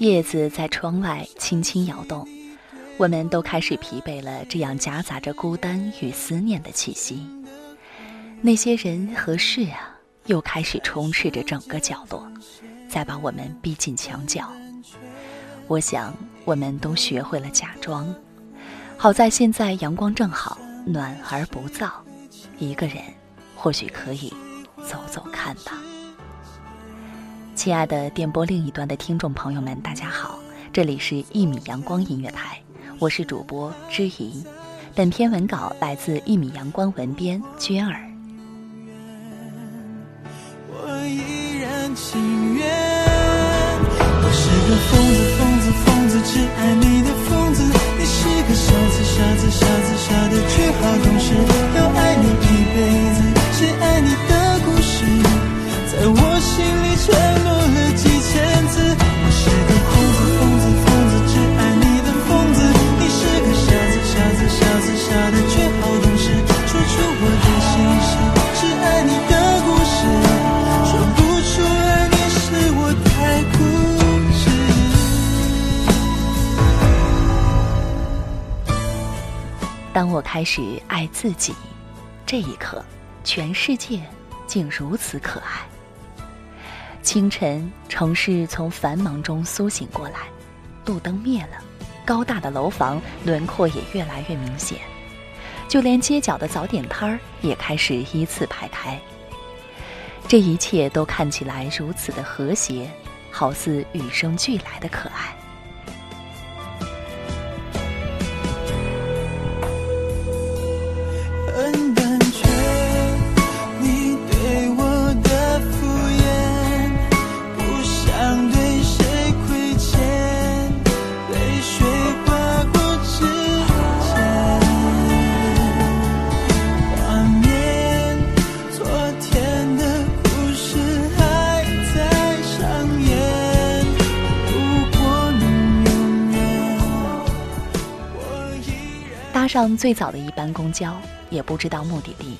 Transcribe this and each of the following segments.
叶子在窗外轻轻摇动，我们都开始疲惫了这样夹杂着孤单与思念的气息。那些人和事啊，又开始充斥着整个角落，再把我们逼进墙角。我想，我们都学会了假装。好在现在阳光正好，暖而不燥，一个人或许可以走走看吧。亲爱的电波另一端的听众朋友们，大家好，这里是一米阳光音乐台，我是主播知怡。本篇文稿来自一米阳光文编娟儿。我开始爱自己，这一刻，全世界竟如此可爱。清晨，城市从繁忙中苏醒过来，路灯灭了，高大的楼房轮廓也越来越明显，就连街角的早点摊儿也开始依次排开。这一切都看起来如此的和谐，好似与生俱来的可爱。上最早的一班公交，也不知道目的地，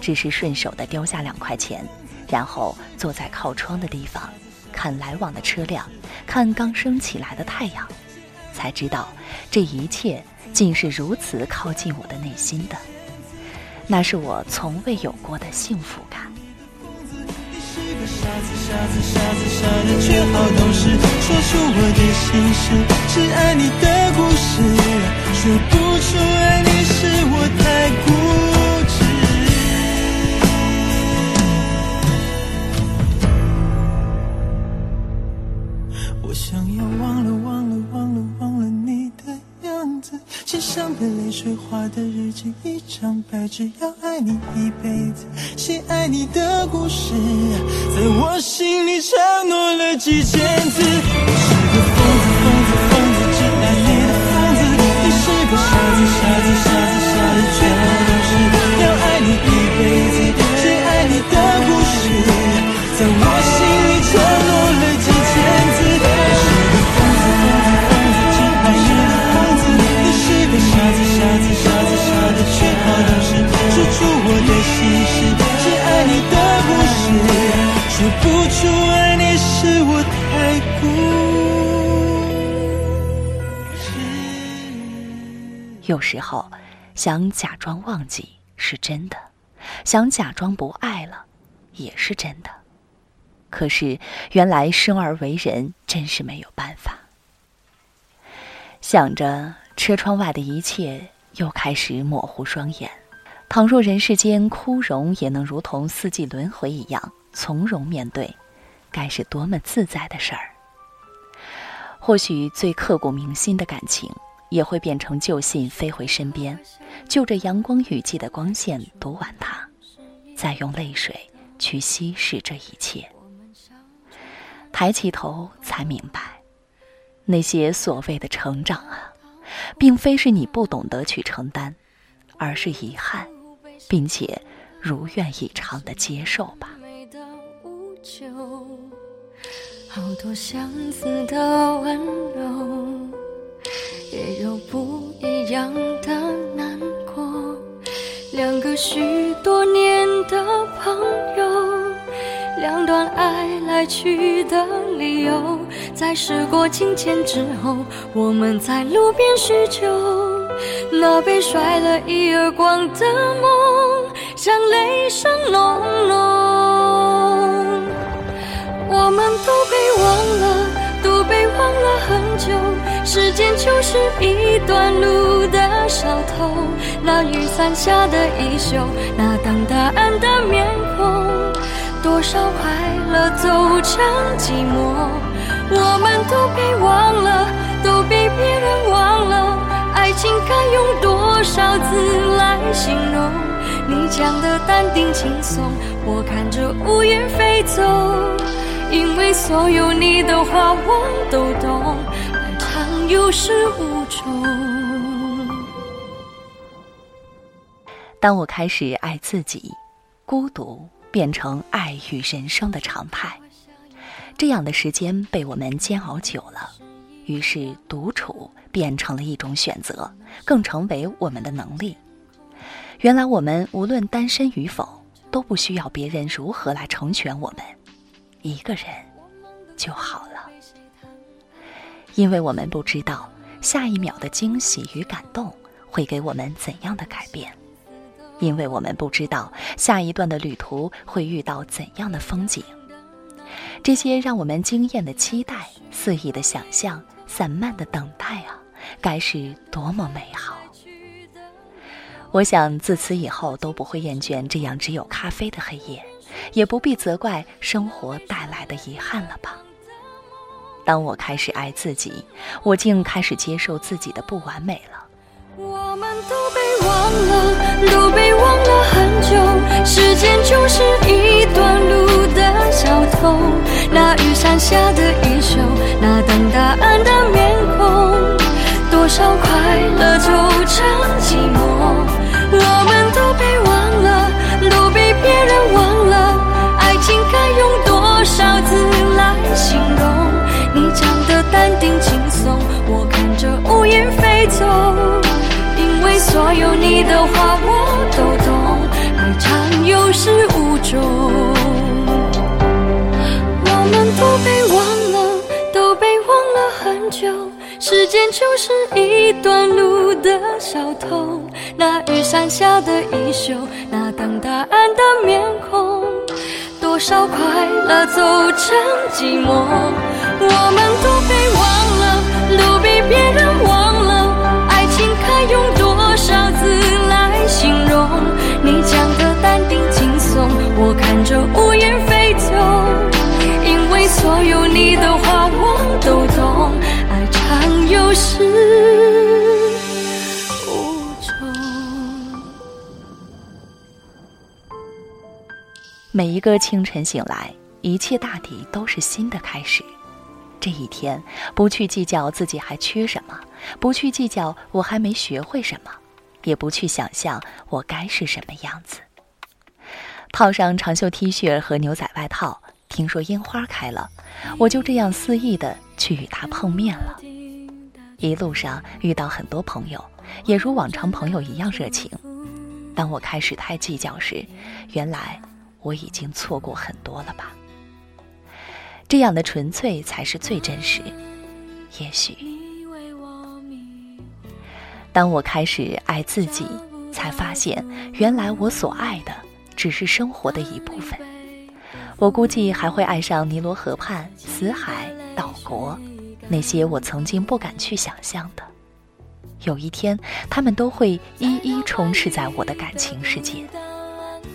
只是顺手的丢下两块钱，然后坐在靠窗的地方，看来往的车辆，看刚升起来的太阳，才知道这一切竟是如此靠近我的内心的，那是我从未有过的幸福感。傻子，傻子，傻子，傻的却好懂事，说出我的心事，是爱你的故事，说不出爱你是我太固执。我想要忘了，忘了，忘了，忘了你的样子，只是想的泪水画的日记，一张白纸，要爱你一辈子，写爱你的故事，在我心里承诺了几千次。爱你是我太固执。有时候，想假装忘记是真的，想假装不爱了，也是真的。可是，原来生而为人，真是没有办法。想着车窗外的一切，又开始模糊双眼。倘若人世间枯荣也能如同四季轮回一样从容面对，该是多么自在的事儿！或许最刻骨铭心的感情，也会变成旧信飞回身边，就着阳光雨季的光线读完它，再用泪水去稀释这一切。抬起头，才明白，那些所谓的成长啊，并非是你不懂得去承担，而是遗憾，并且如愿以偿的接受吧。美的无救，好多相似的温柔，也有不一样的难过。两个许多年的朋友，两段爱来去的理由，在时过境迁之后，我们在路边叙旧。那被甩了一耳光的梦，像雷声隆间就是一段路的小偷，那雨伞下的衣袖，那等答案的面孔，多少快乐走成寂寞。我们都被忘了，都被别人忘了。爱情该用多少字来形容？你讲的淡定轻松，我看着乌云飞走。因为所有你的话我都懂，有始无终。当我开始爱自己，孤独变成爱与人生的常态。这样的时间被我们煎熬久了，于是独处变成了一种选择，更成为我们的能力。原来我们无论单身与否，都不需要别人如何来成全我们，一个人就好了。因为我们不知道下一秒的惊喜与感动会给我们怎样的改变，因为我们不知道下一段的旅途会遇到怎样的风景。这些让我们惊艳的期待、肆意的想象、散漫的等待啊，该是多么美好！我想自此以后都不会厌倦这样只有咖啡的黑夜，也不必责怪生活带来的遗憾了吧。当我开始爱自己，我竟开始接受自己的不完美了。我们都被忘了，都被忘了很久。时间就是一段路的小偷，那雨伞下的衣袖，那等答案所有你的话我都懂，爱常有始无终。我们都被忘了，都被忘了很久。时间就是一段路的小偷，那雨伞下的衣袖，那等答案的面孔，多少快乐走成寂寞。我们都被忘了，都被别人每一个清晨醒来，一切大抵都是新的开始。这一天，不去计较自己还缺什么，不去计较我还没学会什么，也不去想象我该是什么样子。套上长袖 T 恤和牛仔外套，听说樱花开了，我就这样肆意的去与它碰面了。一路上遇到很多朋友，也如往常朋友一样热情。当我开始太计较时，原来我已经错过很多了吧。这样的纯粹才是最真实。也许，当我开始爱自己，才发现原来我所爱的只是生活的一部分。我估计还会爱上尼罗河畔、死海、岛国，那些我曾经不敢去想象的。有一天，他们都会一一充斥在我的感情世界。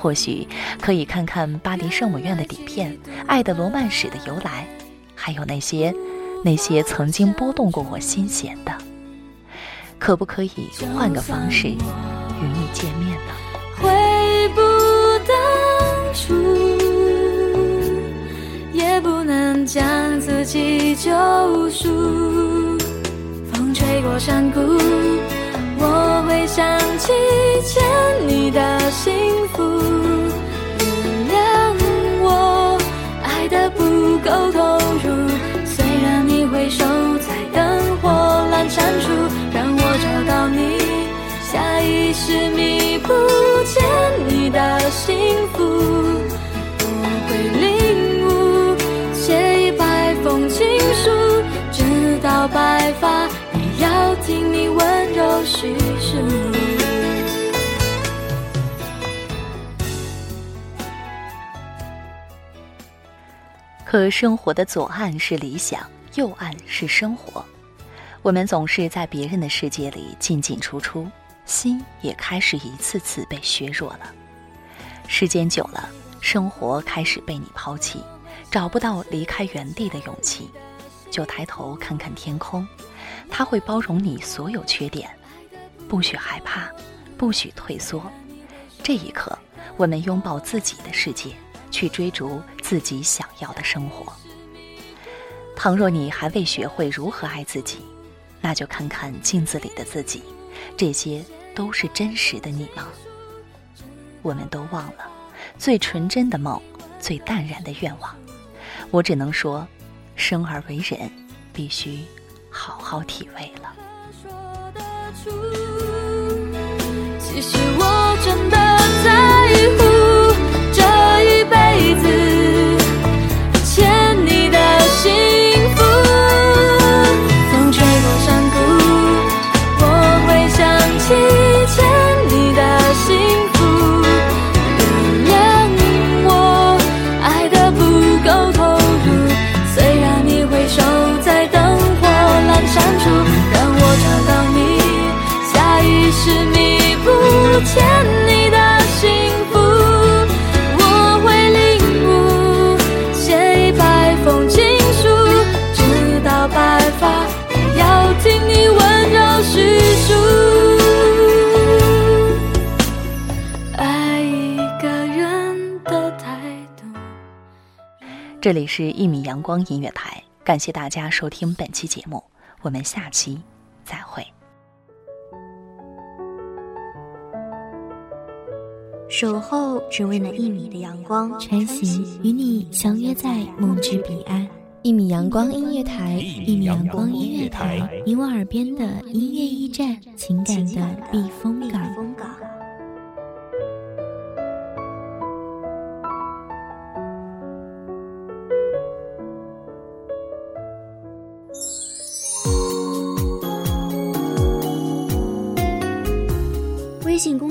或许可以看看巴黎圣母院的底片，爱的罗曼史的由来，还有那些那些曾经拨动过我心弦的。可不可以换个方式与你见面呢？回不当初，也不能将自己救赎。风吹过山谷。会想起欠你的幸福，原谅我爱的不够投入。虽然你回首在灯火阑珊处，让我找到你，下意识弥补欠你的幸福。我会领悟，写一百封情书，直到白发也。要听你可生活的左岸是理想，右岸是生活。我们总是在别人的世界里进进出出，心也开始一次次被削弱了。时间久了，生活开始被你抛弃，找不到离开原地的勇气，就抬头看看天空。他会包容你所有缺点，不许害怕，不许退缩。这一刻，我们拥抱自己的世界，去追逐自己想要的生活。倘若你还未学会如何爱自己，那就看看镜子里的自己，这些都是真实的你吗？我们都忘了最纯真的梦，最淡然的愿望。我只能说，生而为人，必须。好好体味了。其实我真的这里是一米阳光音乐台，感谢大家收听本期节目，我们下期再会。守候只为那一米的阳光，晨行与你相约在梦之彼岸。一米阳光音乐台，一米阳光音乐台，你我耳边的音乐驿站，情感的避风港。